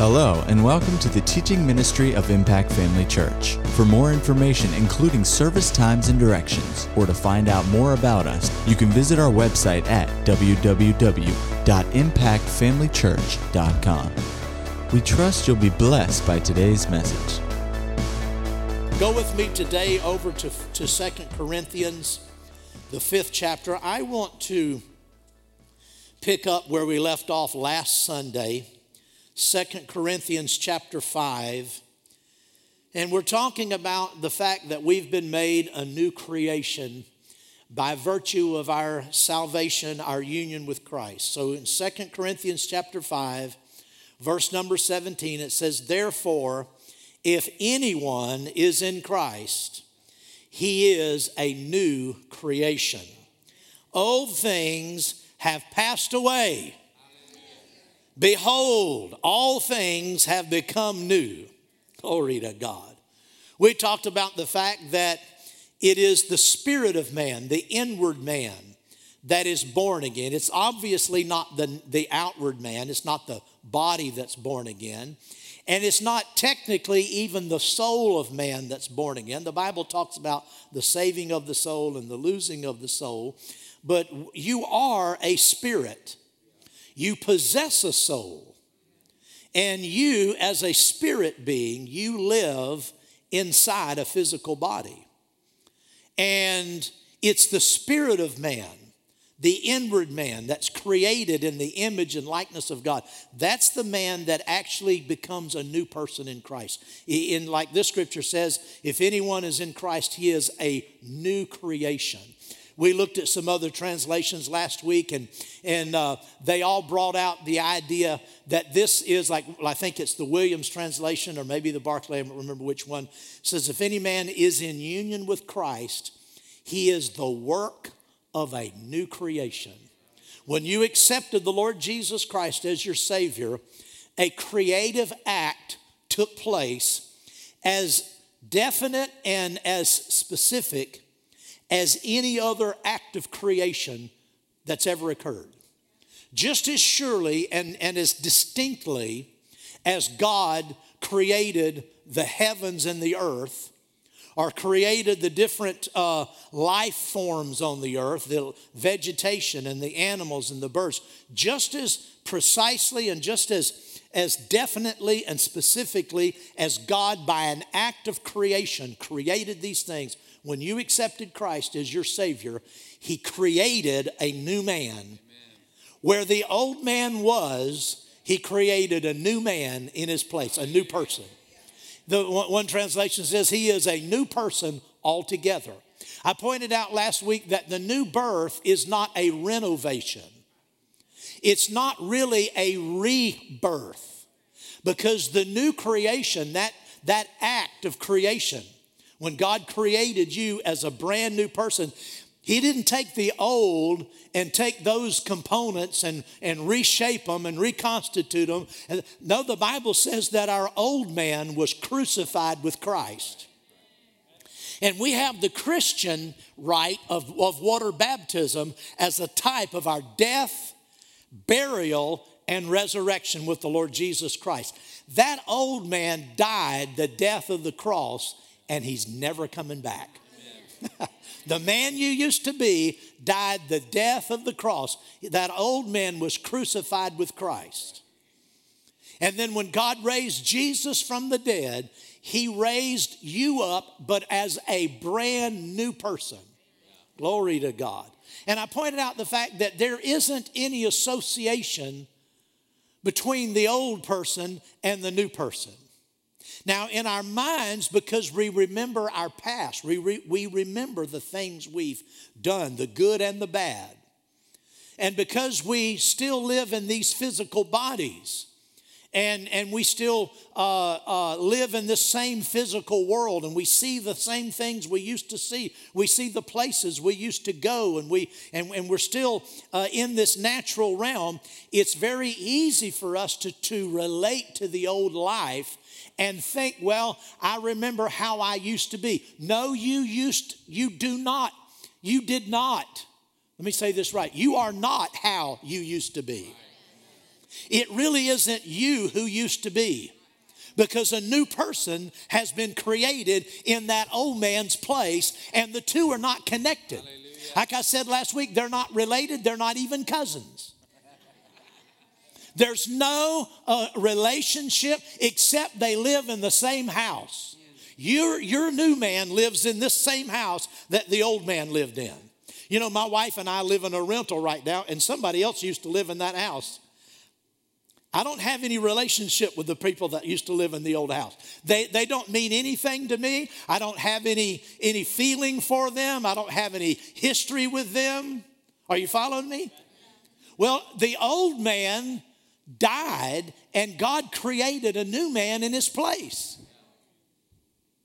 Hello, and welcome to the teaching ministry of Impact Family Church. For more information, including service times and directions, or to find out more about us, you can visit our website at www.impactfamilychurch.com. We trust you'll be blessed by today's message. Go with me today over to, to 2 Corinthians, the fifth chapter. I want to pick up where we left off last Sunday. Second Corinthians chapter 5. And we're talking about the fact that we've been made a new creation by virtue of our salvation, our union with Christ. So in Second Corinthians chapter 5, verse number 17, it says, Therefore, if anyone is in Christ, he is a new creation. Old things have passed away. Behold, all things have become new. Glory to God. We talked about the fact that it is the spirit of man, the inward man, that is born again. It's obviously not the, the outward man, it's not the body that's born again. And it's not technically even the soul of man that's born again. The Bible talks about the saving of the soul and the losing of the soul. But you are a spirit. You possess a soul. And you, as a spirit being, you live inside a physical body. And it's the spirit of man, the inward man that's created in the image and likeness of God. That's the man that actually becomes a new person in Christ. In like this scripture says, if anyone is in Christ, he is a new creation. We looked at some other translations last week, and, and uh, they all brought out the idea that this is like, I think it's the Williams translation or maybe the Barclay, I don't remember which one, says, If any man is in union with Christ, he is the work of a new creation. When you accepted the Lord Jesus Christ as your Savior, a creative act took place as definite and as specific as any other act of creation that's ever occurred. Just as surely and, and as distinctly as God created the heavens and the earth, or created the different uh, life forms on the earth, the vegetation and the animals and the birds, just as precisely and just as, as definitely and specifically as God, by an act of creation, created these things, when you accepted Christ as your Savior, He created a new man. Amen. Where the old man was, He created a new man in His place, a new person. The one translation says He is a new person altogether. I pointed out last week that the new birth is not a renovation. It's not really a rebirth because the new creation, that, that act of creation, when God created you as a brand new person, He didn't take the old and take those components and, and reshape them and reconstitute them. No, the Bible says that our old man was crucified with Christ. And we have the Christian rite of, of water baptism as a type of our death, burial, and resurrection with the Lord Jesus Christ. That old man died the death of the cross and he's never coming back. the man you used to be died the death of the cross. That old man was crucified with Christ. And then when God raised Jesus from the dead, he raised you up, but as a brand new person. Glory to God. And I pointed out the fact that there isn't any association between the old person and the new person. Now, in our minds, because we remember our past, we, re, we remember the things we've done, the good and the bad. And because we still live in these physical bodies, and, and we still uh, uh, live in this same physical world and we see the same things we used to see we see the places we used to go and, we, and, and we're still uh, in this natural realm it's very easy for us to, to relate to the old life and think, well, I remember how I used to be. No, you used, you do not. You did not. Let me say this right. You are not how you used to be. It really isn't you who used to be because a new person has been created in that old man's place and the two are not connected. Hallelujah. Like I said last week, they're not related, they're not even cousins. There's no uh, relationship except they live in the same house. Your, your new man lives in this same house that the old man lived in. You know, my wife and I live in a rental right now, and somebody else used to live in that house. I don't have any relationship with the people that used to live in the old house. They, they don't mean anything to me. I don't have any, any feeling for them. I don't have any history with them. Are you following me? Well, the old man died and God created a new man in his place.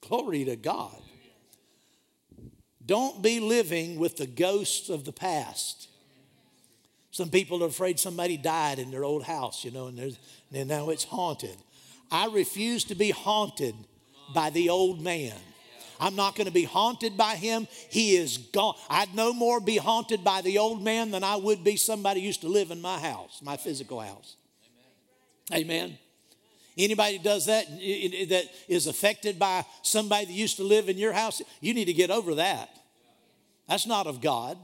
Glory to God. Don't be living with the ghosts of the past. Some people are afraid somebody died in their old house, you know, and, and now it's haunted. I refuse to be haunted by the old man. I'm not going to be haunted by him. He is gone. I'd no more be haunted by the old man than I would be somebody used to live in my house, my physical house. Amen. Anybody does that that is affected by somebody that used to live in your house, you need to get over that. That's not of God.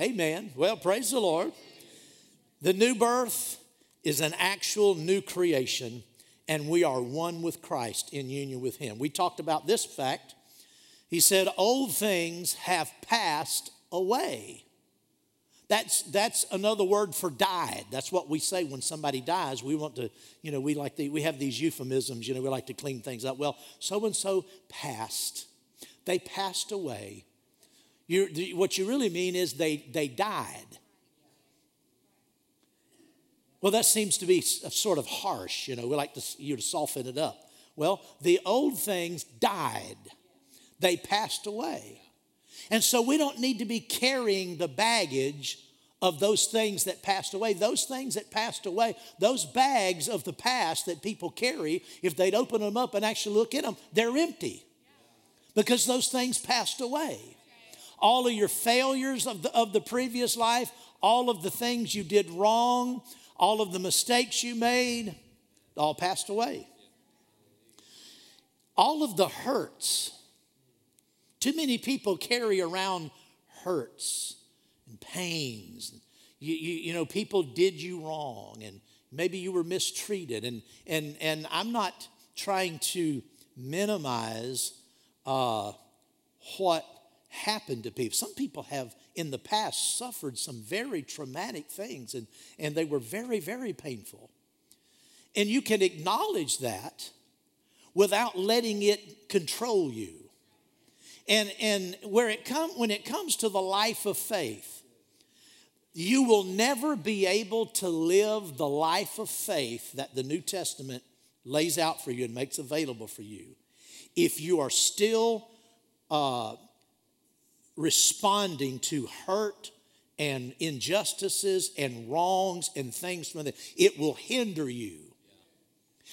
Amen. Well, praise the Lord. The new birth is an actual new creation, and we are one with Christ in union with Him. We talked about this fact. He said, Old things have passed away. That's, that's another word for died. That's what we say when somebody dies. We want to, you know, we like the, we have these euphemisms, you know, we like to clean things up. Well, so and so passed. They passed away. You, what you really mean is they, they died. Well, that seems to be sort of harsh, you know, we like to, you to soften it up. Well, the old things died, they passed away. And so we don't need to be carrying the baggage of those things that passed away. Those things that passed away, those bags of the past that people carry, if they'd open them up and actually look in them, they're empty because those things passed away. All of your failures of the, of the previous life, all of the things you did wrong, all of the mistakes you made, all passed away. All of the hurts too many people carry around hurts and pains. You, you, you know, people did you wrong and maybe you were mistreated. And, and, and I'm not trying to minimize uh, what happened to people. Some people have in the past suffered some very traumatic things and, and they were very, very painful. And you can acknowledge that without letting it control you. And, and where it come, when it comes to the life of faith, you will never be able to live the life of faith that the New Testament lays out for you and makes available for you if you are still uh, responding to hurt and injustices and wrongs and things from. It will hinder you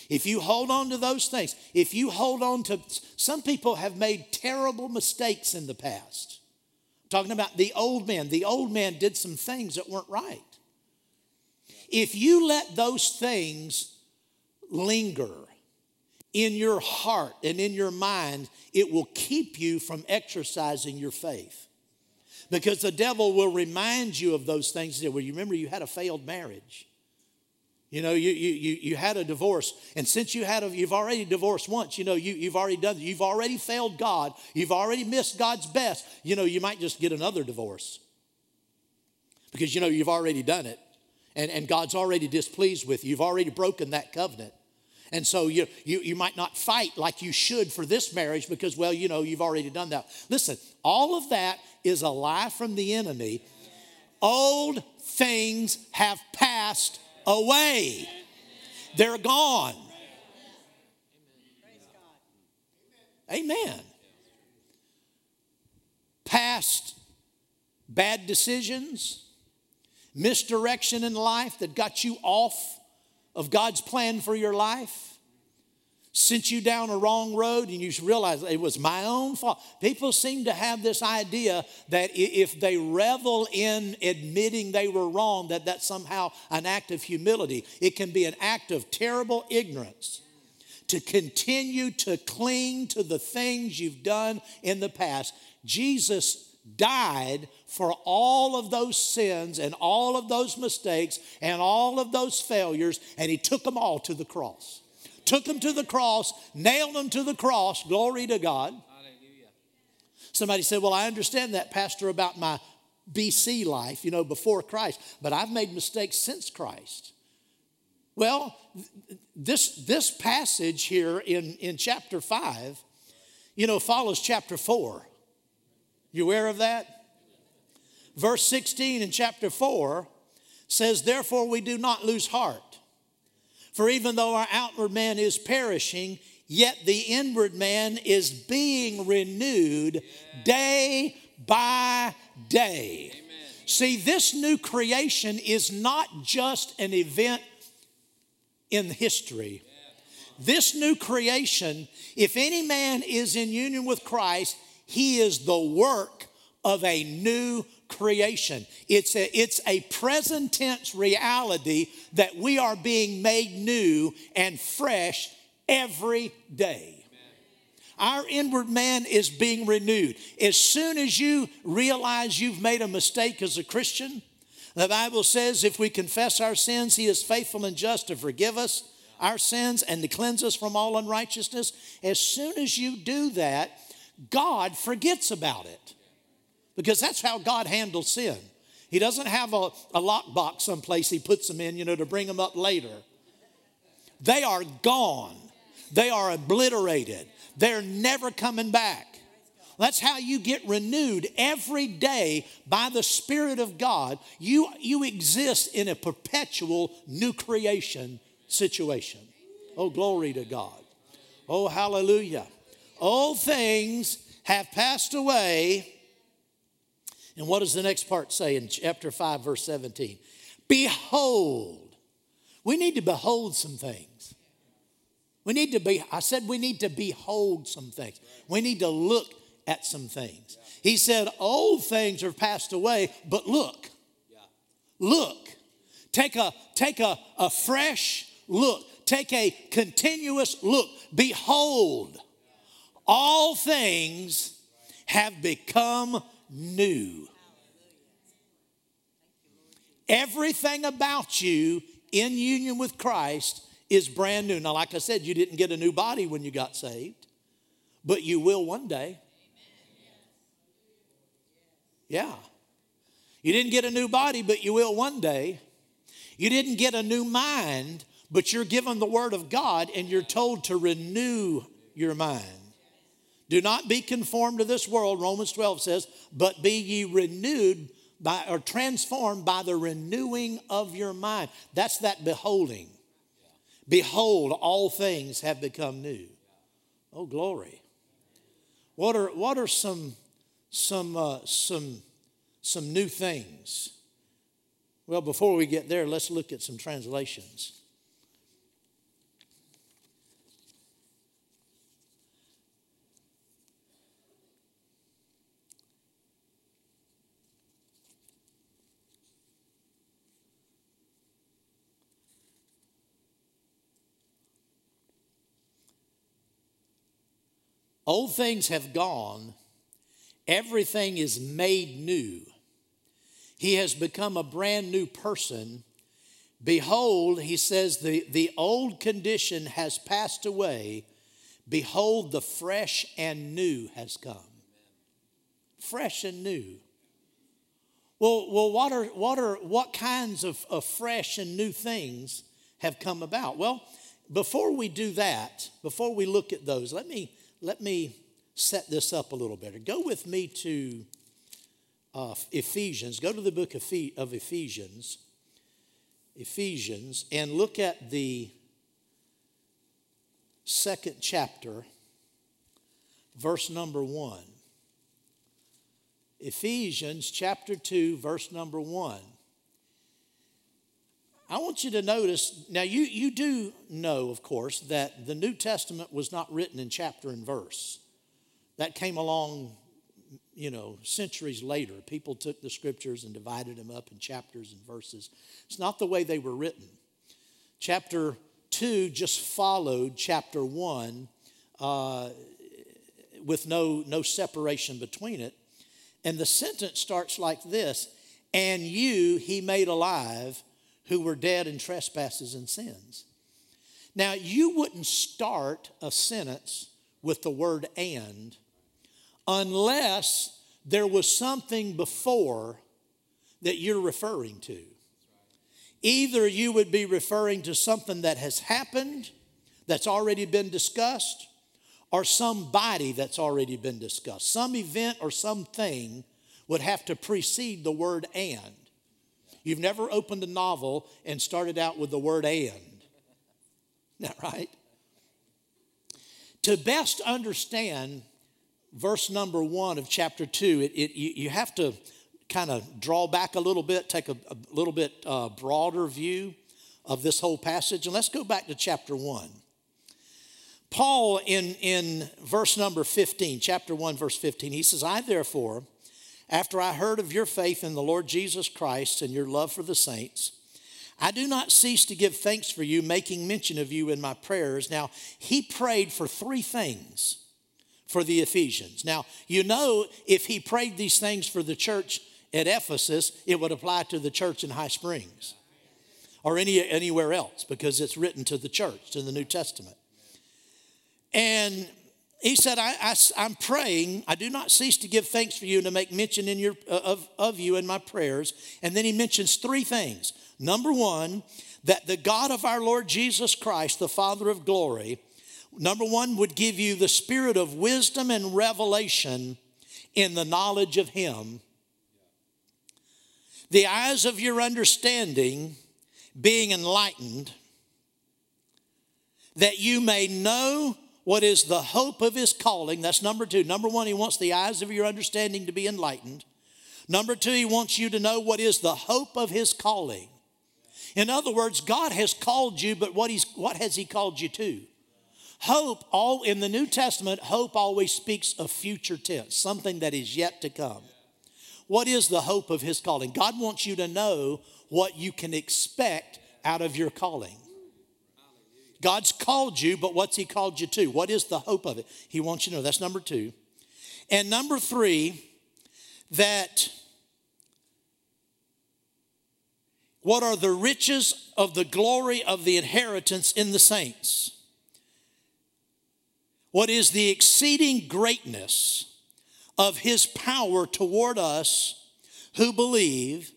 if you hold on to those things, if you hold on to, some people have made terrible mistakes in the past. I'm talking about the old man. The old man did some things that weren't right. If you let those things linger in your heart and in your mind, it will keep you from exercising your faith. Because the devil will remind you of those things. Well, you remember you had a failed marriage. You know, you, you, you you had a divorce, and since you had a, you've already divorced once, you know, you, you've already done, you've already failed God, you've already missed God's best, you know, you might just get another divorce. Because, you know, you've already done it, and, and God's already displeased with you. You've already broken that covenant. And so you, you, you might not fight like you should for this marriage because, well, you know, you've already done that. Listen, all of that is a lie from the enemy. Old things have passed away. They're gone. Amen. Past bad decisions, misdirection in life that got you off of God's plan for your life, sent you down a wrong road and you realize it was my own fault. People seem to have this idea that if they revel in admitting they were wrong, that that's somehow an act of humility. It can be an act of terrible ignorance to continue to cling to the things you've done in the past. Jesus died for all of those sins and all of those mistakes and all of those failures, and he took them all to the cross took him to the cross, nailed him to the cross. Glory to God. Hallelujah. Somebody said, Well, I understand that, Pastor, about my BC life, you know, before Christ, but I've made mistakes since Christ. Well, this, this passage here in, in chapter 5, you know, follows chapter 4. You aware of that? Verse 16 in chapter 4 says, Therefore we do not lose heart. For even though our outward man is perishing, yet the inward man is being renewed day by day. Amen. See, this new creation is not just an event in history. This new creation, if any man is in union with Christ, he is the work of a new creation. It's a, it's a present tense reality that we are being made new and fresh every day. Our inward man is being renewed. As soon as you realize you've made a mistake as a Christian, the Bible says if we confess our sins, He is faithful and just to forgive us our sins and to cleanse us from all unrighteousness. As soon as you do that, God forgets about it because that's how God handles sin. He doesn't have a, a lockbox someplace he puts them in, you know, to bring them up later. They are gone, they are obliterated, they're never coming back. That's how you get renewed every day by the Spirit of God. You, you exist in a perpetual new creation situation. Oh, glory to God. Oh, hallelujah. All things have passed away and what does the next part say in chapter 5, verse 17? Behold, we need to behold some things. We need to be, I said we need to behold some things. We need to look at some things. He said, Old things are passed away, but look, look. Take a take a, a fresh look. Take a continuous look. Behold, all things have become new. Everything about you in union with Christ is brand new. Now, like I said, you didn't get a new body when you got saved, but you will one day. Yeah. You didn't get a new body, but you will one day. You didn't get a new mind, but you're given the Word of God and you're told to renew your mind. Do not be conformed to this world, Romans 12 says, but be ye renewed by or transformed by the renewing of your mind. That's that beholding. Behold, all things have become new. Oh, glory. What are, what are some, some, uh, some, some new things? Well, before we get there, let's look at some translations. Old things have gone, everything is made new. He has become a brand new person. Behold, he says, the, the old condition has passed away. Behold, the fresh and new has come. Fresh and new. Well, well what, are, what, are, what kinds of, of fresh and new things have come about? Well, before we do that, before we look at those, let me let me set this up a little better. Go with me to uh, Ephesians. Go to the book of Ephesians. Ephesians, and look at the second chapter, verse number one. Ephesians chapter 2, verse number 1. I want you to notice now, you, you do know, of course, that the New Testament was not written in chapter and verse. That came along, you know, centuries later. People took the scriptures and divided them up in chapters and verses. It's not the way they were written. Chapter 2 just followed chapter 1 uh, with no, no separation between it. And the sentence starts like this And you he made alive who were dead in trespasses and sins. Now, you wouldn't start a sentence with the word and unless there was something before that you're referring to. Either you would be referring to something that has happened, that's already been discussed, or somebody that's already been discussed. Some event or something would have to precede the word and. You've never opened a novel and started out with the word and. Isn't that right? To best understand verse number one of chapter two, it, it, you, you have to kind of draw back a little bit, take a, a little bit uh, broader view of this whole passage. And let's go back to chapter one. Paul, in, in verse number 15, chapter 1, verse 15, he says, I therefore, after I heard of your faith in the Lord Jesus Christ and your love for the saints, I do not cease to give thanks for you, making mention of you in my prayers. Now, he prayed for three things for the Ephesians. Now, you know, if he prayed these things for the church at Ephesus, it would apply to the church in High Springs or any, anywhere else because it's written to the church, to the New Testament. And he said, I, am praying. I do not cease to give thanks for you and to make mention in your, uh, of, of you in my prayers. And then he mentions three things. Number one, that the God of our Lord Jesus Christ, the Father of glory, number one, would give you the spirit of wisdom and revelation in the knowledge of him. The eyes of your understanding being enlightened, that you may know what is the hope of his calling. That's number two. Number one, he wants the eyes of your understanding to be enlightened. Number two, he wants you to know what is the hope of his calling. In other words, God has called you, but what, he's, what has he called you to? Hope, all in the New Testament, hope always speaks of future tense, something that is yet to come. What is the hope of his calling? God wants you to know what you can expect out of your calling. God's called you, but what's He called you to? What is the hope of it? He wants you to know. That's number two. And number three, that what are the riches of the glory of the inheritance in the saints? What is the exceeding greatness of His power toward us who believe?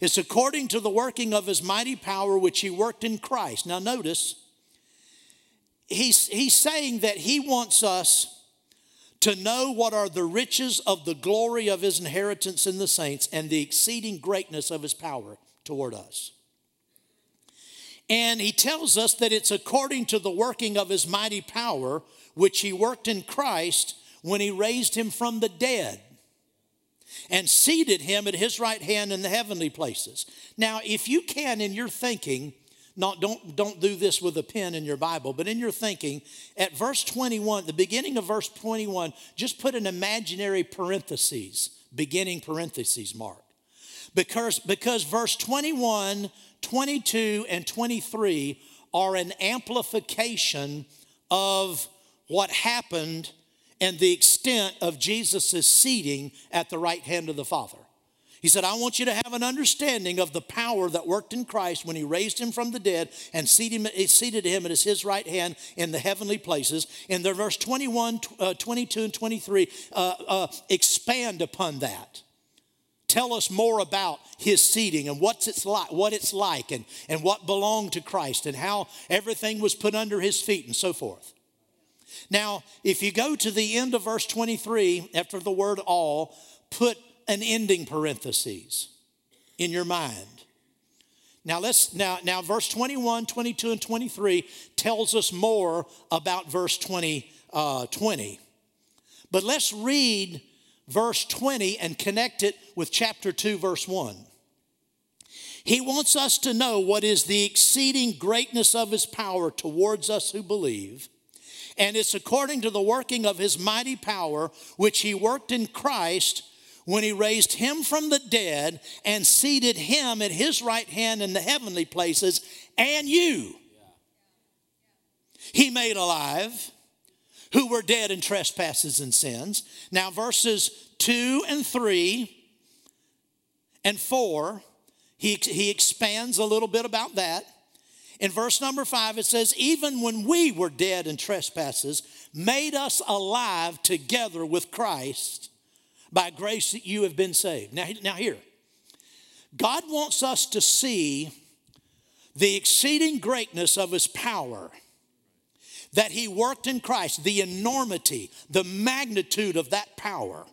It's according to the working of His mighty power which He worked in Christ. Now, notice he's, he's saying that he wants us to know what are the riches of the glory of his inheritance in the saints and the exceeding greatness of his power toward us. And he tells us that it's according to the working of his mighty power, which he worked in Christ when he raised him from the dead and seated him at his right hand in the heavenly places. Now, if you can, in your thinking, not, don't, don't do this with a pen in your Bible, but in your thinking, at verse 21, the beginning of verse 21, just put an imaginary parentheses, beginning parentheses mark. Because, because verse 21, 22, and 23 are an amplification of what happened and the extent of Jesus' seating at the right hand of the Father. He said, I want you to have an understanding of the power that worked in Christ when he raised him from the dead and seated him, at his right hand in the heavenly places. In the verse 21, uh, 22, and 23, uh, uh, expand upon that. Tell us more about his seating and what's it's like, what it's like and, and what belonged to Christ and how everything was put under his feet and so forth. Now, if you go to the end of verse 23, after the word all, put an ending parenthesis in your mind. Now let's now now verse 21, 22 and 23 tells us more about verse 20 uh, 20. But let's read verse 20 and connect it with chapter 2 verse 1. He wants us to know what is the exceeding greatness of his power towards us who believe. And it's according to the working of his mighty power, which he worked in Christ when he raised him from the dead and seated him at his right hand in the heavenly places, and you he made alive who were dead in trespasses and sins. Now, verses 2 and 3 and 4, he, he expands a little bit about that. In verse number 5, it says, Even when we were dead in trespasses, made us alive together with Christ. By grace that you have been saved. Now, now here, God wants us to see the exceeding greatness of his power that he worked in Christ, the enormity, the magnitude of that power,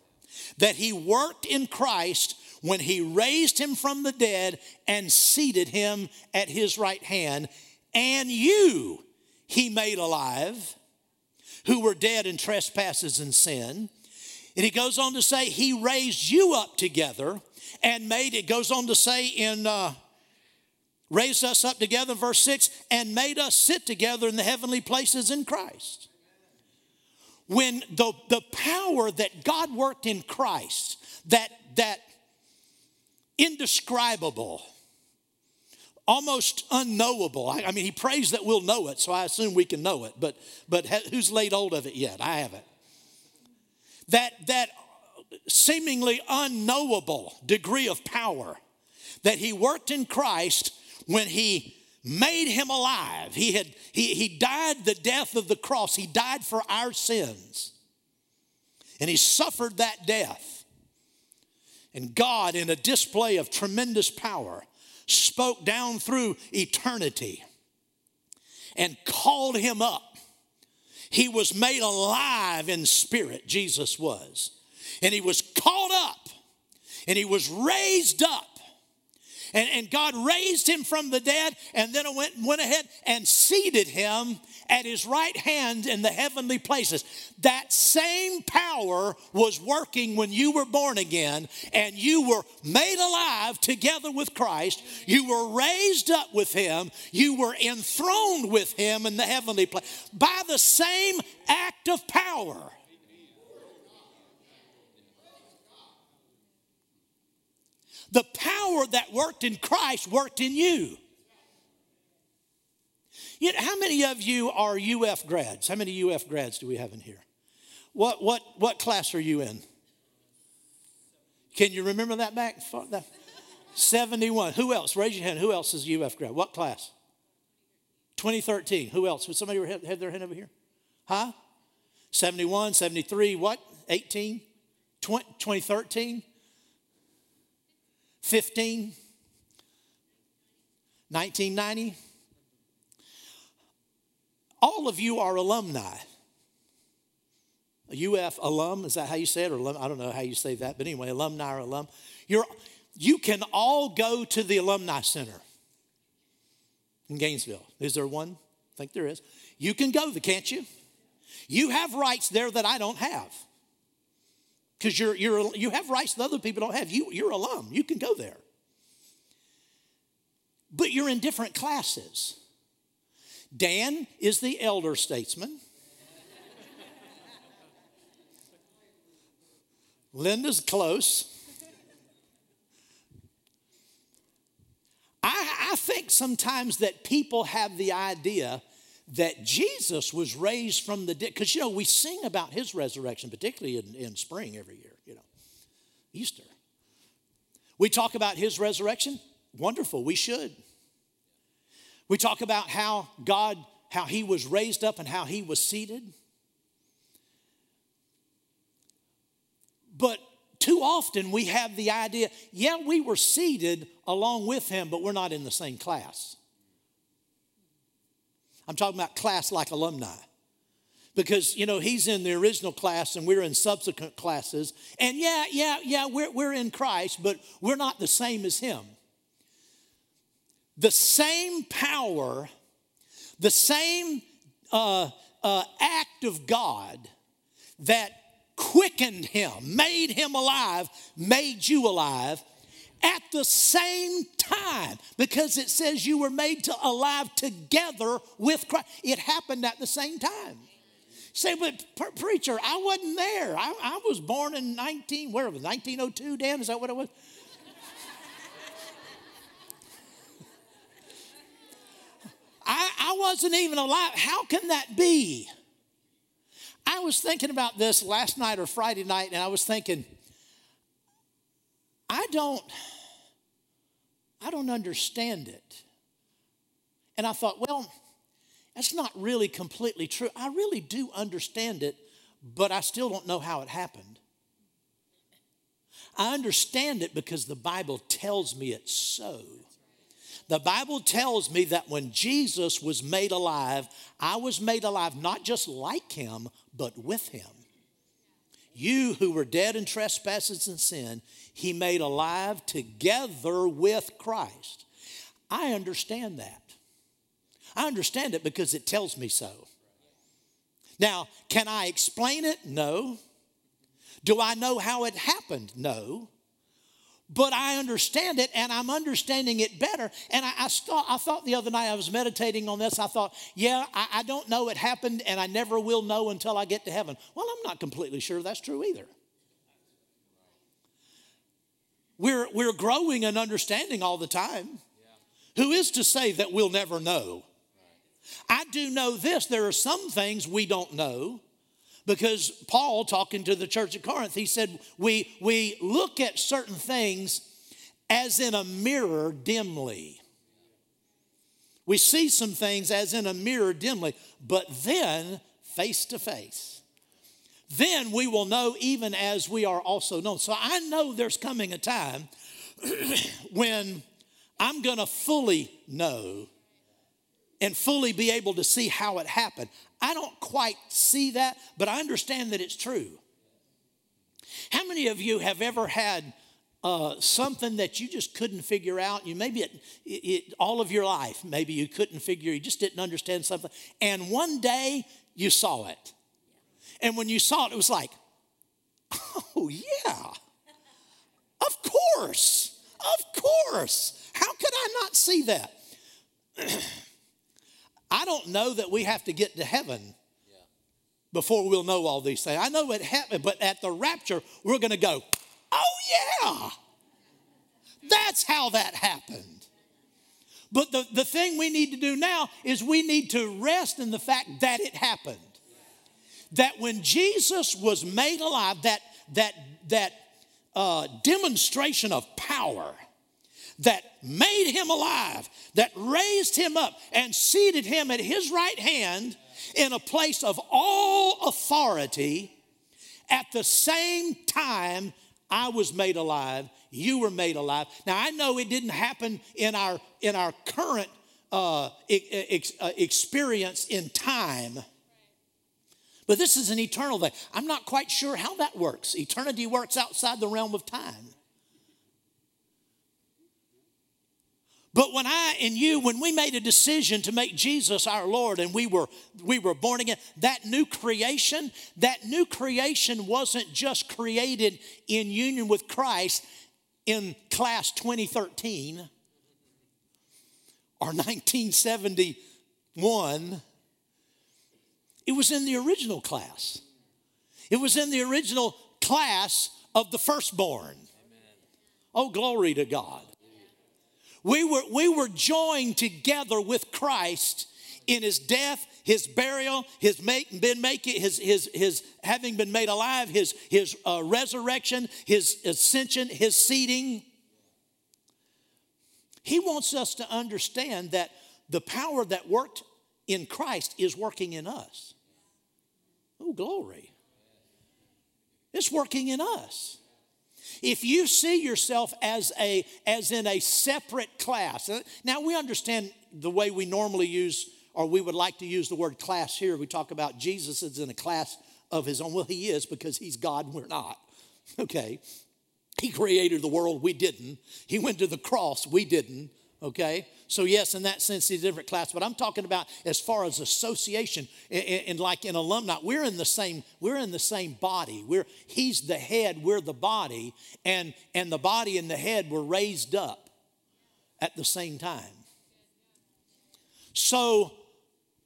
that he worked in Christ when he raised him from the dead and seated him at his right hand, and you he made alive who were dead in trespasses and sin. And he goes on to say, He raised you up together and made, it goes on to say in uh, raised us up together, verse 6, and made us sit together in the heavenly places in Christ. When the, the power that God worked in Christ, that, that indescribable, almost unknowable. I, I, mean, he prays that we'll know it, so I assume we can know it. But but who's laid hold of it yet? I haven't. That that seemingly unknowable degree of power that he worked in Christ when he made him alive. He had he, he died the death of the cross. He died for our sins. And he suffered that death. And God, in a display of tremendous power, spoke down through eternity and called him up. He was made alive in spirit, Jesus was. And he was called up and he was raised up and, and God raised him from the dead and then went, went ahead and seated him at his right hand in the heavenly places. That same power was working when you were born again and you were made alive together with Christ. You were raised up with him. You were enthroned with him in the heavenly place by the same act of power. The power that worked in Christ worked in you. You know, how many of you are UF grads? How many UF grads do we have in here? What, what, what class are you in? Can you remember that back? 71. Who else? Raise your hand. Who else is UF grad? What class? 2013. Who else? Would somebody have their hand over here? Huh? 71, 73, what? 18? 2013? 15, 1990. All of you are alumni. A UF alum, is that how you say it? Or alum, I don't know how you say that, but anyway, alumni or alum. You're, you can all go to the Alumni Center in Gainesville. Is there one? I think there is. You can go there, can't you? You have rights there that I don't have because you're, you're, you have rights that other people don't have. You, you're alum, you can go there. But you're in different classes. Dan is the elder statesman. Linda's close. I, I think sometimes that people have the idea that Jesus was raised from the dead. Because, you know, we sing about his resurrection, particularly in, in spring every year, you know, Easter. We talk about his resurrection. Wonderful, we should. We talk about how God, how he was raised up and how he was seated. But too often we have the idea, yeah, we were seated along with him, but we're not in the same class. I'm talking about class like alumni. Because, you know, he's in the original class and we're in subsequent classes. And yeah, yeah, yeah, we're, we're in Christ, but we're not the same as him. The same power, the same uh, uh, act of God that quickened him, made him alive, made you alive, at the same time because it says you were made to alive together with Christ. It happened at the same time. Say, but preacher, I wasn't there. I, I was born in 19, where was 1902, Dan? Is that what it was? I, wasn't even alive. How can that be? I was thinking about this last night or Friday night, and I was thinking, I don't, I don't understand it. And I thought, well, that's not really completely true. I really do understand it, but I still don't know how it happened. I understand it because the Bible tells me it's so. The Bible tells me that when Jesus was made alive, I was made alive not just like him, but with him. You who were dead in trespasses and sin, he made alive together with Christ. I understand that. I understand it because it tells me so. Now, can I explain it? No. Do I know how it happened? No. But I understand it and I'm understanding it better. And I, I, thought, I thought the other night I was meditating on this. I thought, yeah, I, I don't know it happened and I never will know until I get to heaven. Well, I'm not completely sure that's true either. We're, we're growing and understanding all the time. Who is to say that we'll never know? I do know this there are some things we don't know because Paul, talking to the church at Corinth, he said, We, we look at certain things as in a mirror dimly. We see some things as in a mirror dimly, but then face to face then we will know even as we are also known. So I know there's coming a time when I'm to fully know and fully be able to see how it happened. I don't quite see that, but I understand that it's true. How many of you have ever had uh, something that you just couldn't figure out? You maybe it, it, all of your life, maybe you couldn't figure, you just didn't understand something, and one day you saw it and when you saw it, it was like, oh, yeah, of course, of course. How could I not see that? I don't know that we have to get to heaven before we'll know all these things. I know it happened, but at the rapture, we're going to go, oh, yeah, that's how that happened. But the, the thing we need to do now is we need to rest in the fact that it happened that when Jesus was made alive, that, that, that uh, demonstration of power that made him alive, that raised him up and seated him at his right hand in a place of all authority, at the same time I was made alive, you were made alive. Now I know it didn't happen in our in our current uh, ex- uh, experience in time but this is an eternal thing. I'm not quite sure how that works. Eternity works outside the realm of time. But when I and you, when we made a decision to make Jesus our Lord and we were we were born again, that new creation, that new creation wasn't just created in union with Christ in class 2013 or 1971 it was in the original class. It was in the original class of the firstborn. Amen. Oh, glory to God. We were, we were joined together with Christ in his death, his burial, his make, been making, his, his, his having been made alive, his, his uh, resurrection, his ascension, his seating. He wants us to understand that the power that worked in Christ is working in us. Oh, glory. It's working in us. If you see yourself as a as in a separate class. Uh, now we understand the way we normally use or we would like to use the word class here. We talk about Jesus is in a class of his own. Well, he is because he's God, we're not. Okay. He created the world, we didn't. He went to the cross, we didn't. Okay? So, yes, in that sense, he's a different class, but I'm talking about as far as association and like in alumni, we're in the same, we're in the same body. We're he's the head, we're the body, and and the body and the head were raised up at the same time. So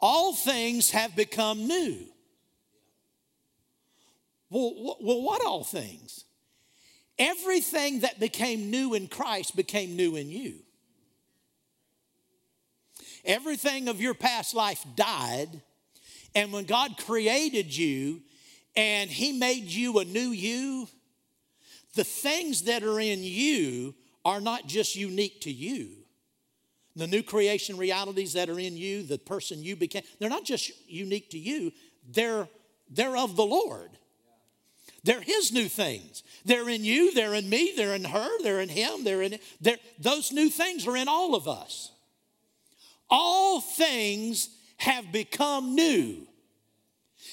all things have become new. Well, well, what all things? Everything that became new in Christ became new in you. Everything of your past life died, and when God created you and He made you a new you, the things that are in you are not just unique to you. The new creation realities that are in you, the person you became, they're not just unique to you, they're, they're of the Lord. They're His new things. They're in you, they're in me, they're in her, they're in him, they're in they're, those new things are in all of us. All things have become new.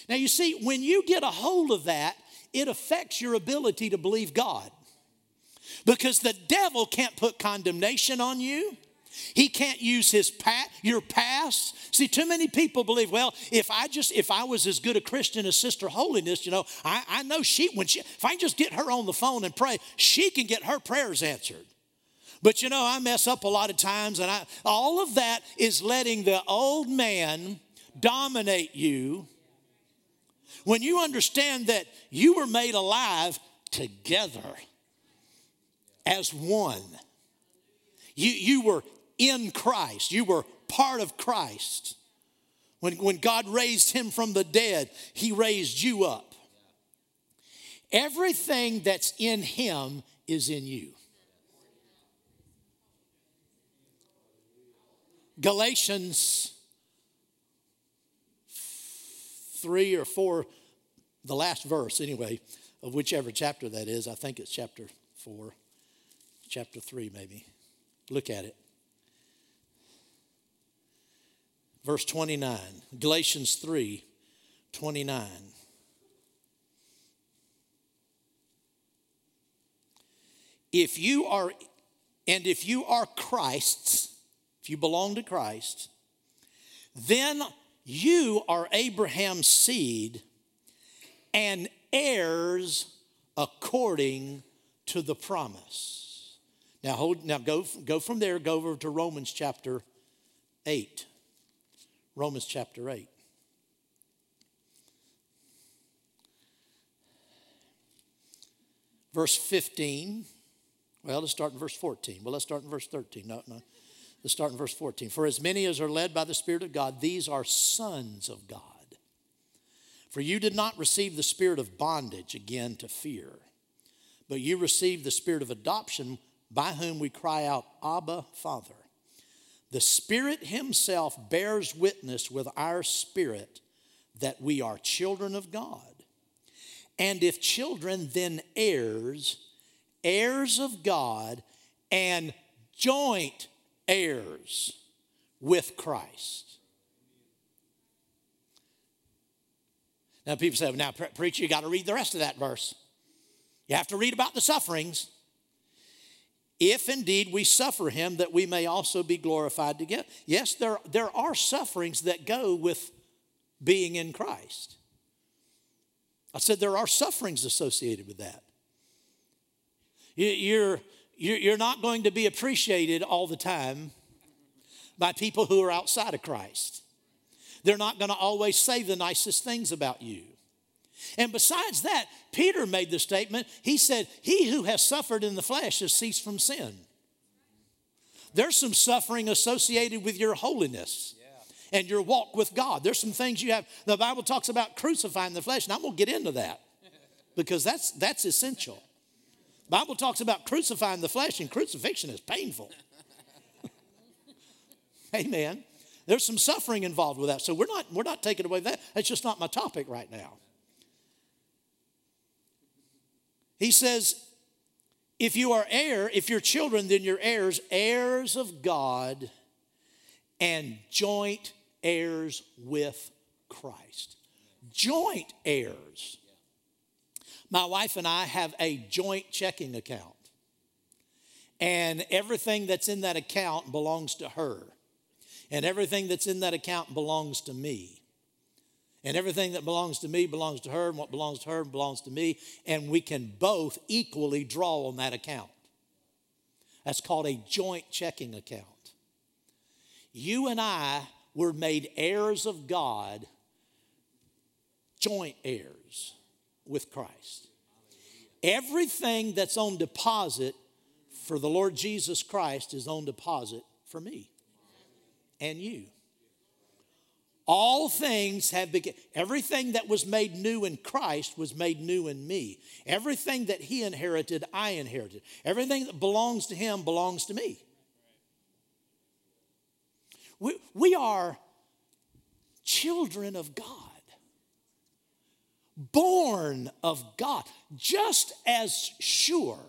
Now, you see, when you get a hold of that, it affects your ability to believe God. Because the devil can't put condemnation on you. He can't use his past, your past. See, too many people believe, well, if I just, if I was as good a Christian as Sister Holiness, you know, I, I know she, when she, if I just get her on the phone and pray, she can get her prayers answered. But you know, I mess up a lot of times, and I, all of that is letting the old man dominate you. When you understand that you were made alive together as one, you, you were in Christ, you were part of Christ. When, when God raised him from the dead, he raised you up. Everything that's in him is in you. Galatians 3 or 4, the last verse anyway, of whichever chapter that is. I think it's chapter 4, chapter 3 maybe. Look at it. verse 29, Galatians 3 29. If you are, and if you are Christ's, if you belong to Christ, then you are Abraham's seed and heirs according to the promise. Now hold now go, go from there, go over to Romans chapter 8. Romans chapter 8. Verse 15. Well, let's start in verse 14. Well, let's start in verse 13. No, no. Let's start in verse 14. For as many as are led by the Spirit of God, these are sons of God. For you did not receive the spirit of bondage again to fear, but you received the spirit of adoption by whom we cry out, Abba, Father. The Spirit Himself bears witness with our spirit that we are children of God. And if children, then heirs, heirs of God, and joint heirs with Christ. Now, people say, now, preacher, you got to read the rest of that verse. You have to read about the sufferings if indeed we suffer him, that we may also be glorified together. Yes, there, there are sufferings that go with being in Christ. I said there are sufferings associated with that. You're, you're not going to be appreciated all the time by people who are outside of Christ. They're not going to always say the nicest things about you. And besides that, Peter made the statement. He said, He who has suffered in the flesh has ceased from sin. There's some suffering associated with your holiness and your walk with God. There's some things you have. The Bible talks about crucifying the flesh, and I'm going to get into that because that's, that's essential. Bible talks about crucifying the flesh, and crucifixion is painful. Amen. There's some suffering involved with that. So we're not, we're not taking away that. That's just not my topic right now. He says, if you are heir, if you're children, then you're heirs, heirs of God and joint heirs with Christ. Joint heirs. My wife and I have a joint checking account. and everything that's in that account belongs to her. And everything that's in that account belongs to me. And everything that belongs to me belongs to her, and what belongs to her belongs to me. And we can both equally draw on that account. That's called a joint checking account. You and I were made heirs of God, joint heirs with Christ. Everything that's on deposit for the Lord Jesus Christ is on deposit for me and you. All things have begun. Everything that was made new in Christ was made new in me. Everything that He inherited, I inherited. Everything that belongs to Him belongs to me. We, we are children of God, born of God, just as sure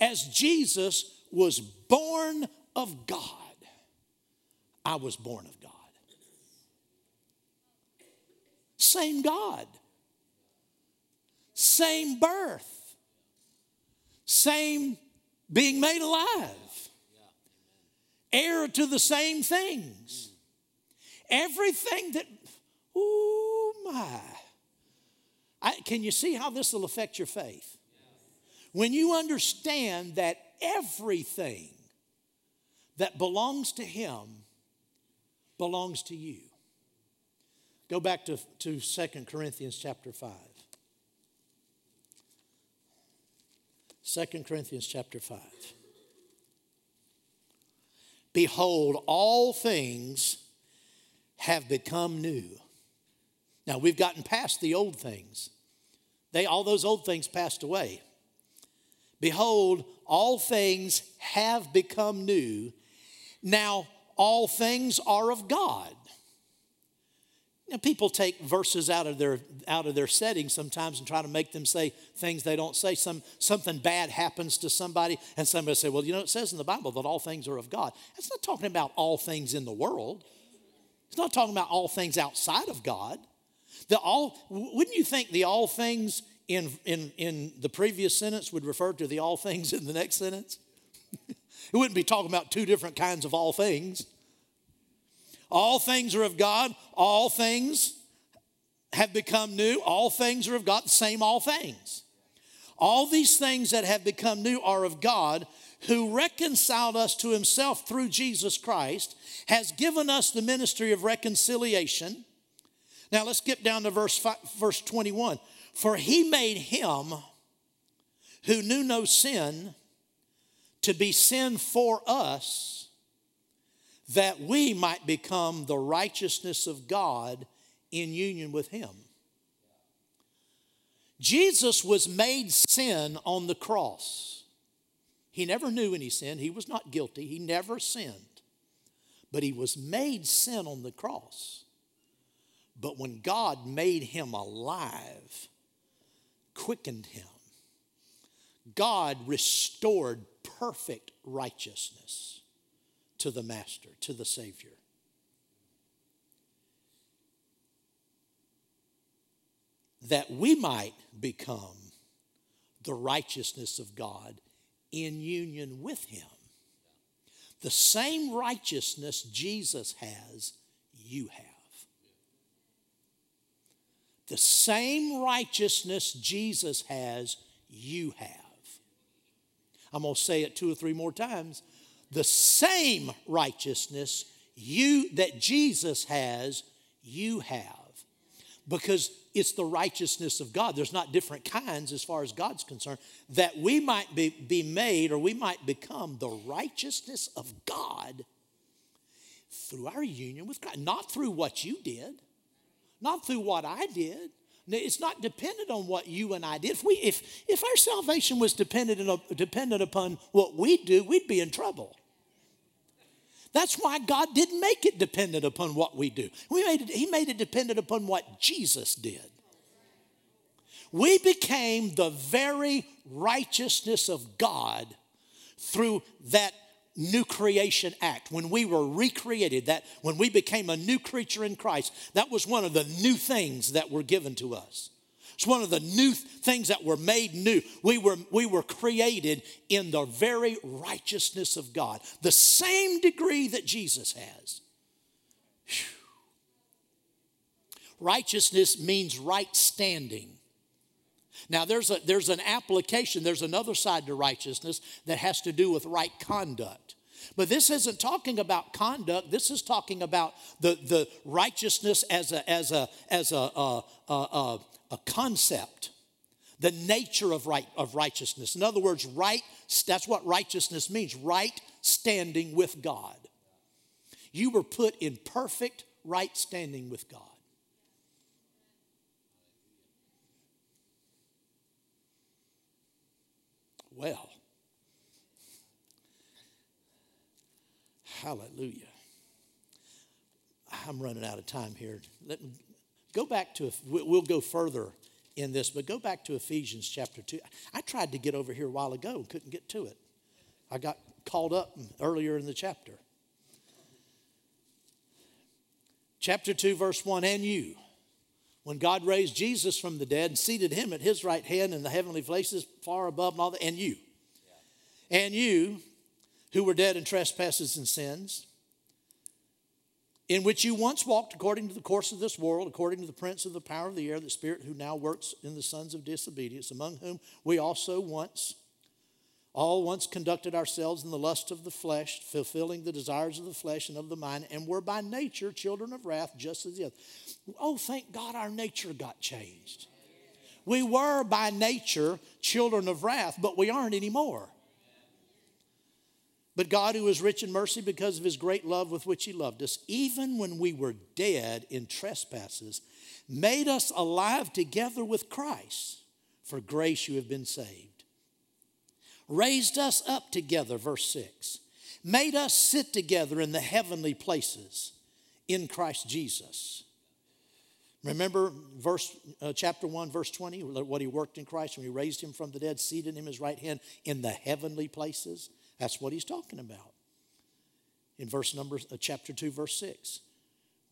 as Jesus was born of God, I was born of God. Same God, same birth, same being made alive, heir to the same things. Everything that, oh my. I, can you see how this will affect your faith? When you understand that everything that belongs to Him belongs to you. Go back to, to 2 Corinthians chapter 5. 2 Corinthians chapter 5. Behold, all things have become new. Now we've gotten past the old things. They all those old things passed away. Behold, all things have become new. Now all things are of God. Now, people take verses out of their out of their setting sometimes and try to make them say things they don't say. Some something bad happens to somebody, and somebody say, "Well, you know, it says in the Bible that all things are of God." It's not talking about all things in the world. It's not talking about all things outside of God. The all wouldn't you think the all things in in in the previous sentence would refer to the all things in the next sentence? it wouldn't be talking about two different kinds of all things. All things are of God, all things have become new, all things are of God, same all things. All these things that have become new are of God, who reconciled us to himself through Jesus Christ, has given us the ministry of reconciliation. Now let's get down to verse, five, verse 21. For he made him who knew no sin to be sin for us that we might become the righteousness of God in union with Him. Jesus was made sin on the cross. He never knew any sin, he was not guilty, he never sinned. But he was made sin on the cross. But when God made him alive, quickened him, God restored perfect righteousness to the Master, to the Savior. That we might become the righteousness of God in union with Him. The same righteousness Jesus has, you have. The same righteousness Jesus has, you have. I'm going to say it two or three more times the same righteousness you that Jesus has, you have. Because it's the righteousness of God. There's not different kinds as far as God's concerned. That we might be, be made or we might become the righteousness of God through our union with God. Not through what you did, not through what I did. It's not dependent on what you and I did. If, we, if, if our salvation was dependent, dependent upon what we do, we'd be in trouble. That's why God didn't make it dependent upon what we do. We made it, he made it dependent upon what Jesus did. We became the very righteousness of God through that new creation act when we were recreated that when we became a new creature in Christ that was one of the new things that were given to us It's one of the new things that were made new. We were, we were created in the very righteousness of God, the same degree that Jesus has. Whew. Righteousness means right standing. Now, there's, a, there's an application, there's another side to righteousness that has to do with right conduct. But this isn't talking about conduct. This is talking about the, the righteousness as a, as a, as a, a, a, a concept, the nature of, right, of righteousness. In other words, right, that's what righteousness means right standing with God. You were put in perfect right standing with God. Well, hallelujah. I'm running out of time here. Let me go back to, we'll go further in this, but go back to Ephesians chapter 2. I tried to get over here a while ago and couldn't get to it. I got called up earlier in the chapter. Chapter 2, verse 1 And you, when God raised Jesus from the dead and seated him at his right hand in the heavenly places far above and all that, and you, and you who were dead in trespasses and sins, in which you once walked according to the course of this world, according to the prince of the power of the air, the spirit who now works in the sons of disobedience, among whom we also once all once conducted ourselves in the lust of the flesh, fulfilling the desires of the flesh and of the mind, and were by nature children of wrath, just as the other. Oh, thank God our nature got changed. We were by nature children of wrath, but we aren't anymore. But God, who is rich in mercy because of his great love with which he loved us, even when we were dead in trespasses, made us alive together with Christ. For grace you have been saved raised us up together, verse 6, made us sit together in the heavenly places in Christ Jesus. Remember verse uh, chapter 1 verse 20 what he worked in Christ when he raised him from the dead seated him his right hand in the heavenly places that's what he's talking about in verse number uh, chapter 2 verse 6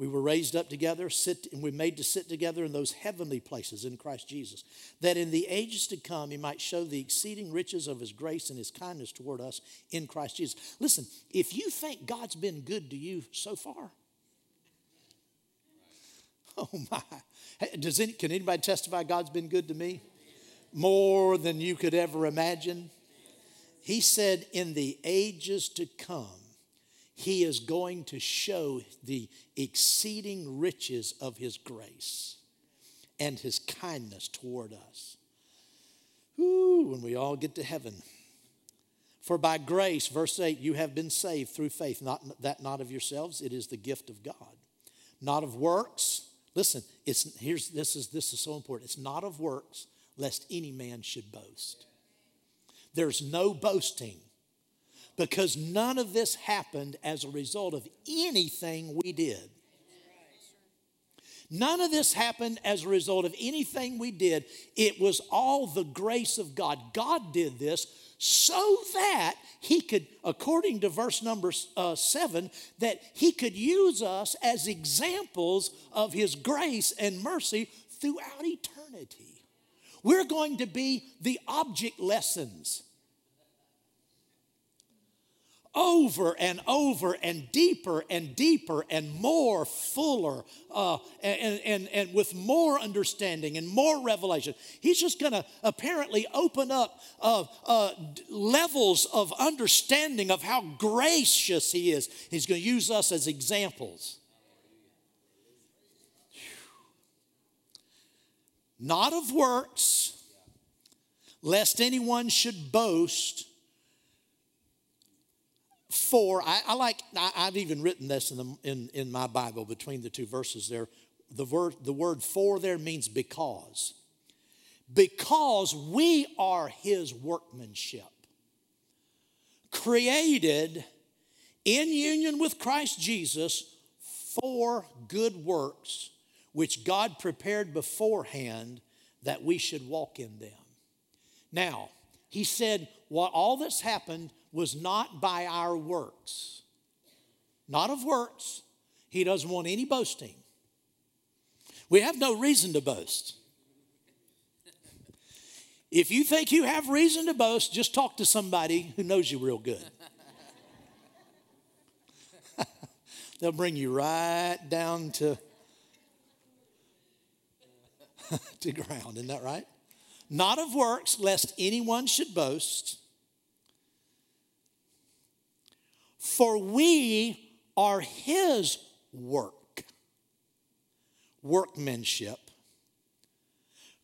we were raised up together, sit, and we made to sit together in those heavenly places in Christ Jesus, that in the ages to come he might show the exceeding riches of his grace and his kindness toward us in Christ Jesus. Listen, if you think God's been good to you so far, oh my. Does any, can anybody testify God's been good to me? More than you could ever imagine. He said, in the ages to come, he is going to show the exceeding riches of his grace and his kindness toward us. Ooh, when we all get to heaven. For by grace, verse 8, you have been saved through faith, not that not of yourselves, it is the gift of God. Not of works. Listen, it's here's this is this is so important. It's not of works, lest any man should boast. There's no boasting because none of this happened as a result of anything we did. None of this happened as a result of anything we did. It was all the grace of God. God did this so that He could, according to verse number uh, seven, that He could use us as examples of His grace and mercy throughout eternity. We're going to be the object lessons over and over and deeper and deeper and more fuller uh, and, and, and with more understanding and more revelation. He's just going to apparently open up uh, uh, levels of understanding of how gracious He is. He's going to use us as examples. Not of works, lest anyone should boast for, I, I like, I, have even written this in, the, in, in my Bible between the two verses there. The word, the word for there means because. Because we are his workmanship, created in union with Christ Jesus for good works, which God prepared beforehand that we should walk in them. Now, he said, what all that's happened was not by our works, not of works. He doesn't want any boasting. We have no reason to boast. If you think you have reason to boast, just talk to somebody who knows you real good. They'll bring you right down to, to ground. Isn't that right? Not of works, lest anyone should boast. For we are his work, workmanship,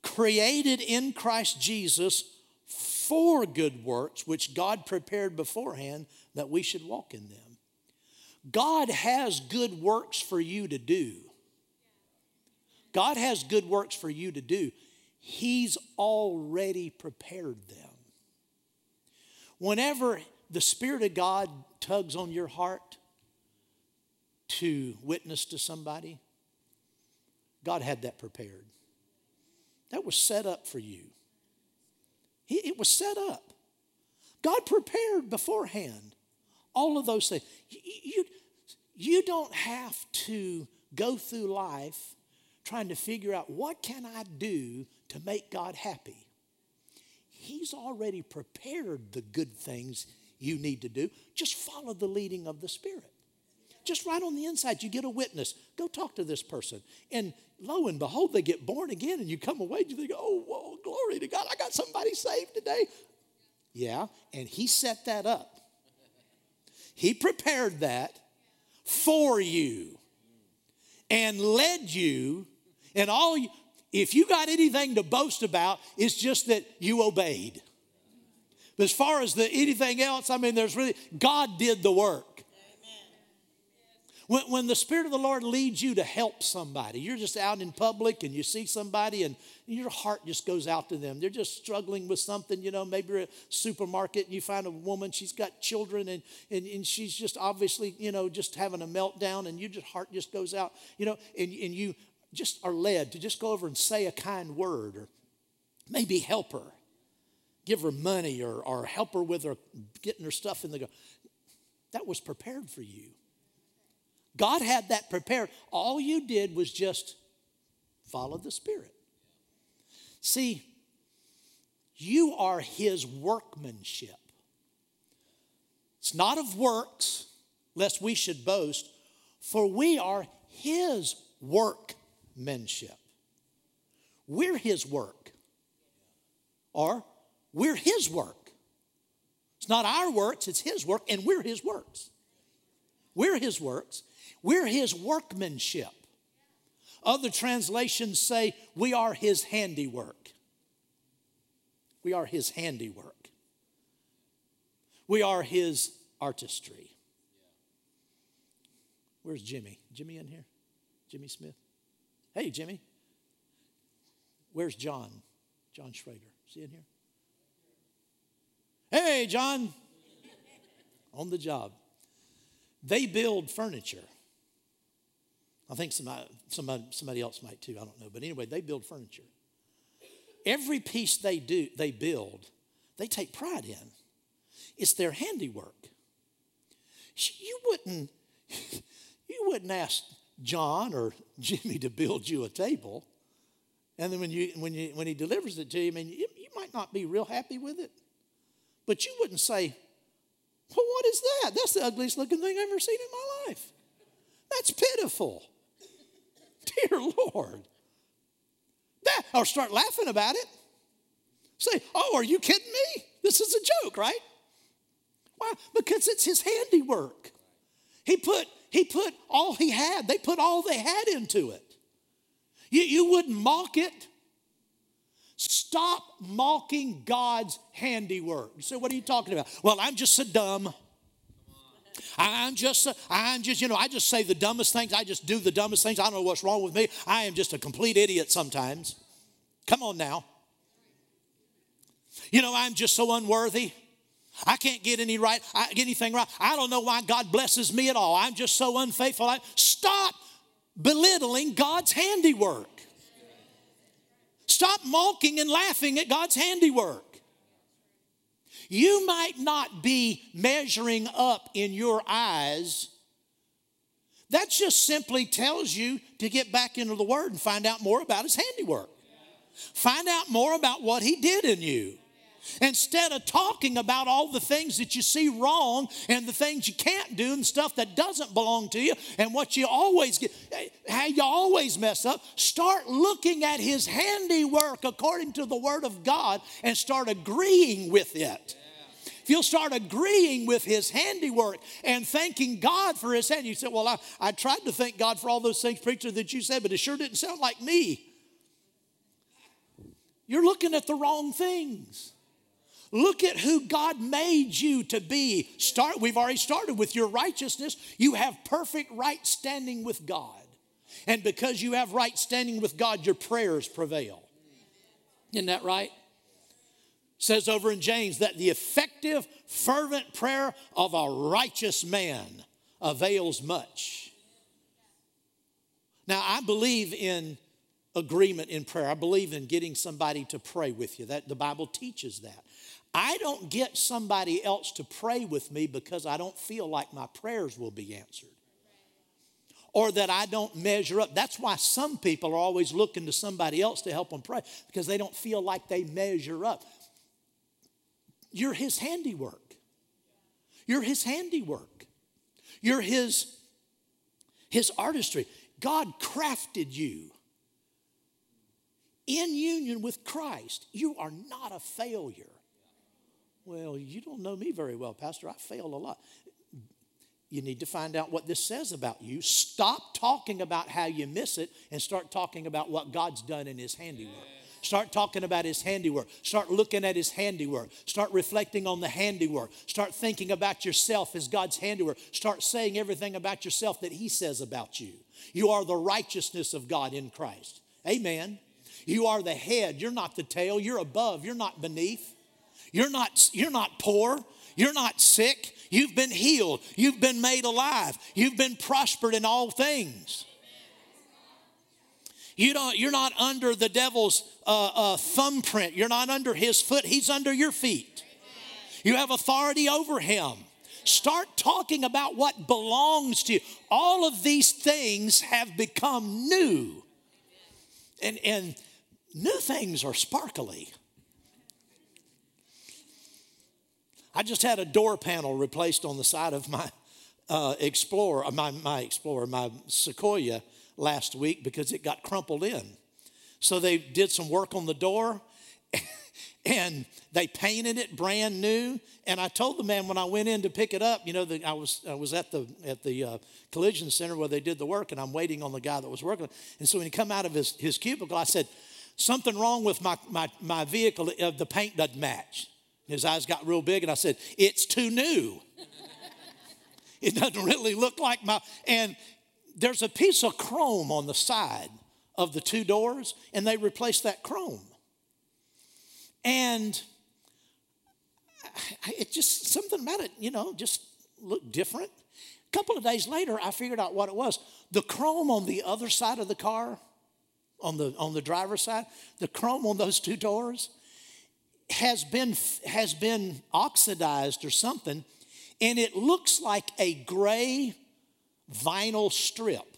created in Christ Jesus for good works, which God prepared beforehand that we should walk in them. God has good works for you to do. God has good works for you to do. He's already prepared them. Whenever the Spirit of God tugs on your heart to witness to somebody, God had that prepared. That was set up for you. It was set up. God prepared beforehand all of those things. You, you don't have to go through life trying to figure out what can I do to make God happy. He's already prepared the good things you need to do. Just follow the leading of the Spirit. Just right on the inside, you get a witness. Go talk to this person. And lo and behold, they get born again, and you come away you think, oh, whoa, glory to God, I got somebody saved today. Yeah, and He set that up. He prepared that for you and led you. And all you, if you got anything to boast about, it's just that you obeyed. But as far as the anything else, I mean, there's really, God did the work. When, when the Spirit of the Lord leads you to help somebody, you're just out in public and you see somebody and your heart just goes out to them. They're just struggling with something, you know, maybe a supermarket and you find a woman, she's got children and, and, and she's just obviously, you know, just having a meltdown and your just heart just goes out, you know, and, and you just are led to just go over and say a kind word or maybe help her give her money or, or help her with her getting her stuff in the that was prepared for you God had that prepared. All you did was just follow the Spirit. See, you are His workmanship. It's not of works, lest we should boast, for we are His workmanship. We're His work. Or we're His work. It's not our works, it's His work, and we're His works. We're His works. We're his workmanship. Other translations say we are his handiwork. We are his handiwork. We are his artistry. Where's Jimmy? Jimmy in here? Jimmy Smith? Hey, Jimmy. Where's John? John Schrader. Is he in here? Hey, John. On the job. They build furniture. I think somebody, uh, somebody, somebody else might too, I don't know. But anyway, they build furniture. Every piece they do, they build, they take pride in. It's their handiwork. You wouldn't, you wouldn't ask John or Jimmy to build you a table. And then when, you, when, you, when he delivers it to you, I mean, you, you might not be real happy with it. But you wouldn't say, well, what is that? That's the ugliest looking thing I've ever seen in my life. That's pitiful. Dear Lord. That, or start laughing about it. Say, oh, are you kidding me? This is a joke, right? Why? Because it's his handiwork. He put, he put all he had, they put all they had into it. You, you wouldn't mock it. Stop mocking God's handiwork. You say, what are you talking about? Well, I'm just so dumb. I'm just, I'm just, you know, I just say the dumbest things. I just do the dumbest things. I don't know what's wrong with me. I am just a complete idiot sometimes. Come on now. You know, I'm just so unworthy. I can't get any right, anything right. I don't know why God blesses me at all. I'm just so unfaithful. I, Stop belittling God's handiwork. Stop mocking and laughing at God's handiwork. You might not be measuring up in your eyes. That just simply tells you to get back into the Word and find out more about His handiwork. Find out more about what He did in you. Instead of talking about all the things that you see wrong and the things you can't do and stuff that doesn't belong to you and what you always get, how you always mess up, start looking at his handiwork according to the word of God and start agreeing with it. If you'll start agreeing with his handiwork and thanking God for his hand, you say, Well, I, I tried to thank God for all those things, preacher, that you said, but it sure didn't sound like me. You're looking at the wrong things. Look at who God made you to be. Start, we've already started with your righteousness. You have perfect right standing with God. And because you have right standing with God, your prayers prevail. Isn't that right? says over in James that the effective, fervent prayer of a righteous man avails much. Now, I believe in agreement in prayer. I believe in getting somebody to pray with you. That the Bible teaches that. I don't get somebody else to pray with me because I don't feel like my prayers will be answered or that I don't measure up. That's why some people are always looking to somebody else to help them pray because they don't feel like they measure up. You're his handiwork. You're his handiwork. You're his his artistry. God crafted you in union with Christ. You are not a failure. Well, you don't know me very well, Pastor. I fail a lot. You need to find out what this says about you. Stop talking about how you miss it and start talking about what God's done in His handiwork. Start talking about His handiwork. Start looking at His handiwork. Start reflecting on the handiwork. Start thinking about yourself as God's handiwork. Start saying everything about yourself that He says about you. You are the righteousness of God in Christ. Amen. You are the head. You're not the tail. You're above. You're not beneath. You're not, you're not poor. You're not sick. You've been healed. You've been made alive. You've been prospered in all things. You don't, you're not under the devil's uh, uh, thumbprint. You're not under his foot. He's under your feet. You have authority over him. Start talking about what belongs to you. All of these things have become new. And, and new things are sparkly. I just had a door panel replaced on the side of my uh, Explorer, uh, my, my Explorer, my Sequoia last week because it got crumpled in. So they did some work on the door and they painted it brand new. And I told the man when I went in to pick it up, you know, the, I was I was at the at the uh, collision center where they did the work, and I'm waiting on the guy that was working. And so when he come out of his, his cubicle, I said, "Something wrong with my my my vehicle? Uh, the paint doesn't match." His eyes got real big, and I said, It's too new. it doesn't really look like my. And there's a piece of chrome on the side of the two doors, and they replaced that chrome. And it just, something about it, you know, just looked different. A couple of days later, I figured out what it was. The chrome on the other side of the car, on the, on the driver's side, the chrome on those two doors, has been, has been oxidized or something, and it looks like a gray vinyl strip.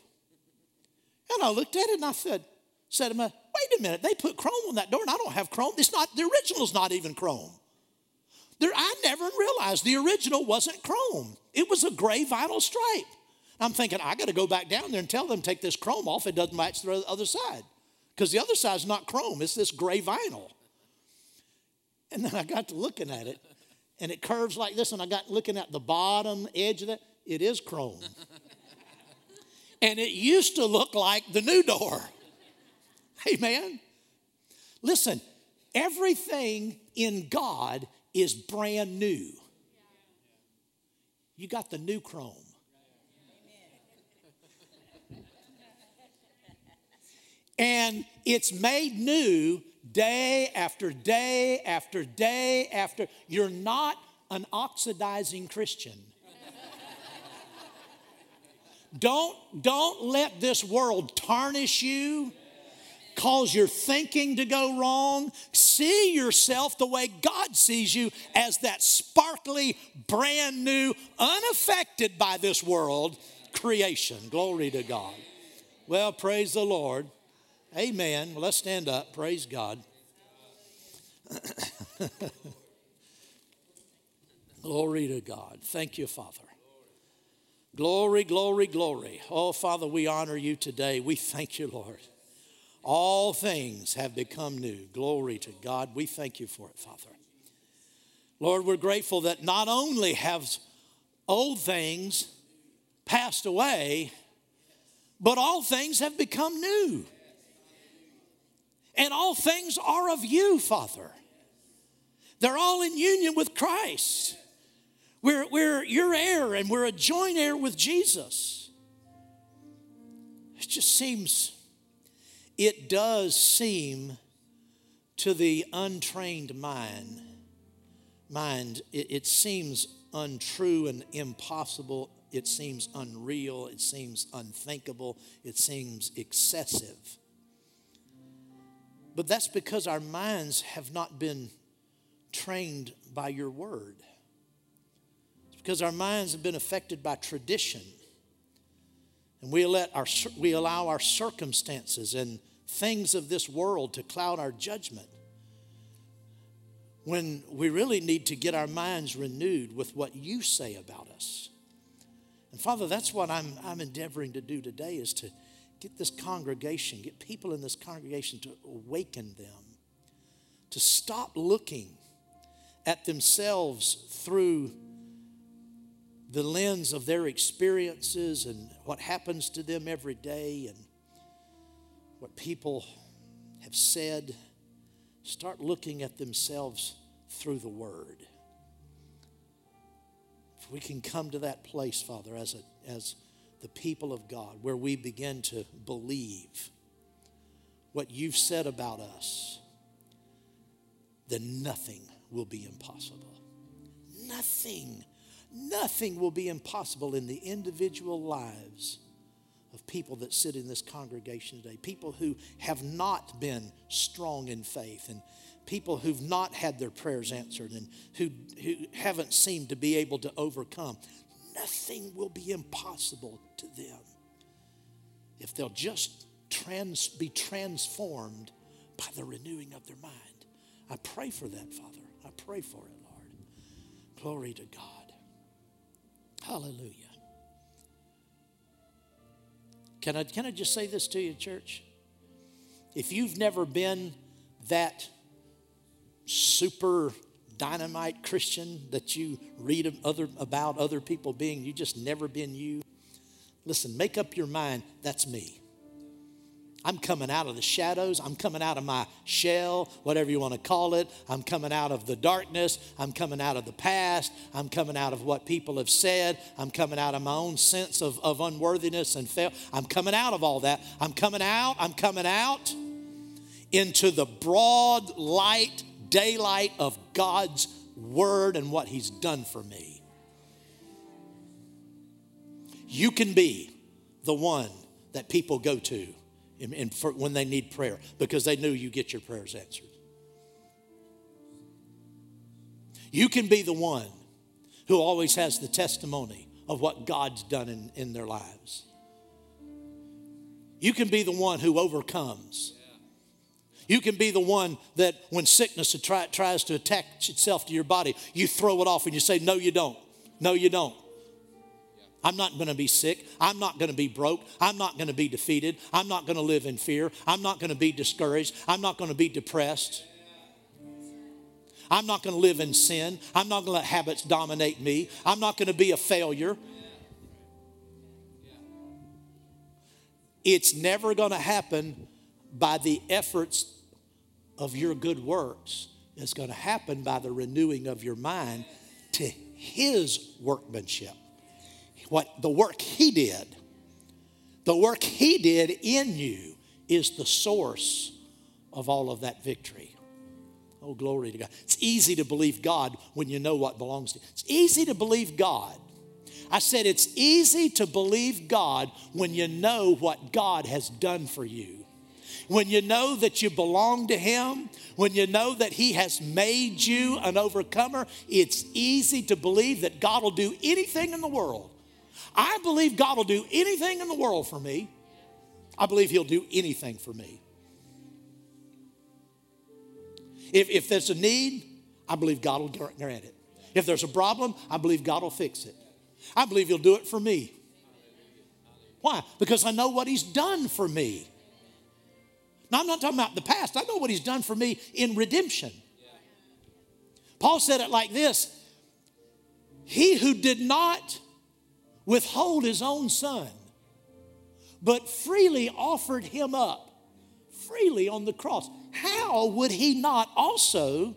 And I looked at it and I said, said to myself, wait a minute, they put chrome on that door and I don't have chrome. It's not, the original's not even chrome. There, I never realized the original wasn't chrome. It was a gray vinyl stripe. I'm thinking, I got to go back down there and tell them take this chrome off. It doesn't match the other side. Because the other side's not chrome, it's this gray vinyl. And then I got to looking at it, and it curves like this, and I got looking at the bottom edge of it. It is chrome. and it used to look like the new door. Amen. Listen, everything in God is brand new. You got the new chrome. And it's made new day after day after day after. You're not an oxidizing Christian. don't, don't let this world tarnish you, cause your thinking to go wrong. See yourself the way God sees you as that sparkly, brand new, unaffected by this world creation. Glory to God. Well, praise the Lord. Amen. Well, let's stand up. Praise God. glory to God. Thank you, Father. Glory, glory, glory. Oh, Father, we honor you today. We thank you, Lord. All things have become new. Glory to God. We thank you for it, Father. Lord, we're grateful that not only have old things passed away, but all things have become new. And all things are of you, Father. They're all in union with Christ. We're, we're your heir and we're a joint heir with Jesus. It just seems, it does seem to the untrained mind, mind, it, it seems untrue and impossible. It seems unreal. It seems unthinkable. It seems excessive. But that's because our minds have not been trained by your word. It's because our minds have been affected by tradition. And we, let our, we allow our circumstances and things of this world to cloud our judgment when we really need to get our minds renewed with what you say about us. And Father, that's what I'm, I'm endeavoring to do today is to get this congregation, get people in this congregation to awaken them, to stop looking at themselves through the lens of their experiences and what happens to them every day and what people have said. Start looking at themselves through the Word. If we can come to that place, Father, as a, as the people of God, where we begin to believe what you've said about us, then nothing will be impossible. Nothing, nothing will be impossible in the individual lives of people that sit in this congregation today. People who have not been strong in faith and people who've not had their prayers answered and who, who haven't seemed to be able to overcome nothing will be impossible to them if they'll just trans, be transformed by the renewing of their mind. I pray for that, Father. I pray for it, Lord. Glory to God. Hallelujah. Can I, can I just say this to you, church? If you've never been that super dynamite Christian that you read other, about other people being, you just never been you. Listen, make up your mind, that's me. I'm coming out of the shadows. I'm coming out of my shell, whatever you want to call it. I'm coming out of the darkness. I'm coming out of the past. I'm coming out of what people have said. I'm coming out of my own sense of, of unworthiness and fail. I'm coming out of all that. I'm coming out. I'm coming out into the broad light daylight of God's word and what He's done for me. You can be the one that people go to in, in when they need prayer because they knew you get your prayers answered. You can be the one who always has the testimony of what God's done in, in their lives. You can be the one who overcomes you can be the one that when sickness try, tries to attach itself to your body, you throw it off and you say, No, you don't. No, you don't. I'm not going to be sick. I'm not going to be broke. I'm not going to be defeated. I'm not going to live in fear. I'm not going to be discouraged. I'm not going to be depressed. I'm not going to live in sin. I'm not going to let habits dominate me. I'm not going to be a failure. It's never going to happen by the efforts of your good works is going to happen by the renewing of your mind to his workmanship. What the work he did, the work he did in you is the source of all of that victory. Oh, glory to God. It's easy to believe God when you know what belongs to you. It's easy to believe God. I said it's easy to believe God when you know what God has done for you when you know that you belong to Him, when you know that He has made you an overcomer, it's easy to believe that God will do anything in the world. I believe God will do anything in the world for me. I believe He'll do anything for me. If, if there's a need, I believe God will grant it. If there's a problem, I believe God will fix it. I believe He'll do it for me. Why? Because I know what He's done for me. Now, I'm not talking about the past, I know what He's done for me in redemption. Paul said it like this He who did not withhold His own Son, but freely offered Him up freely on the cross, how would He not also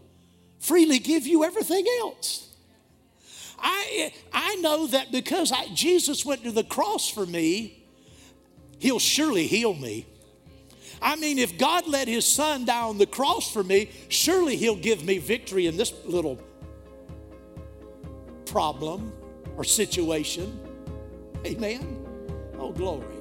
freely give you everything else? I, I know that because I, Jesus went to the cross for me, He'll surely heal me. I mean, if God let His Son die on the cross for me, surely He'll give me victory in this little problem or situation. Amen. Oh, glory.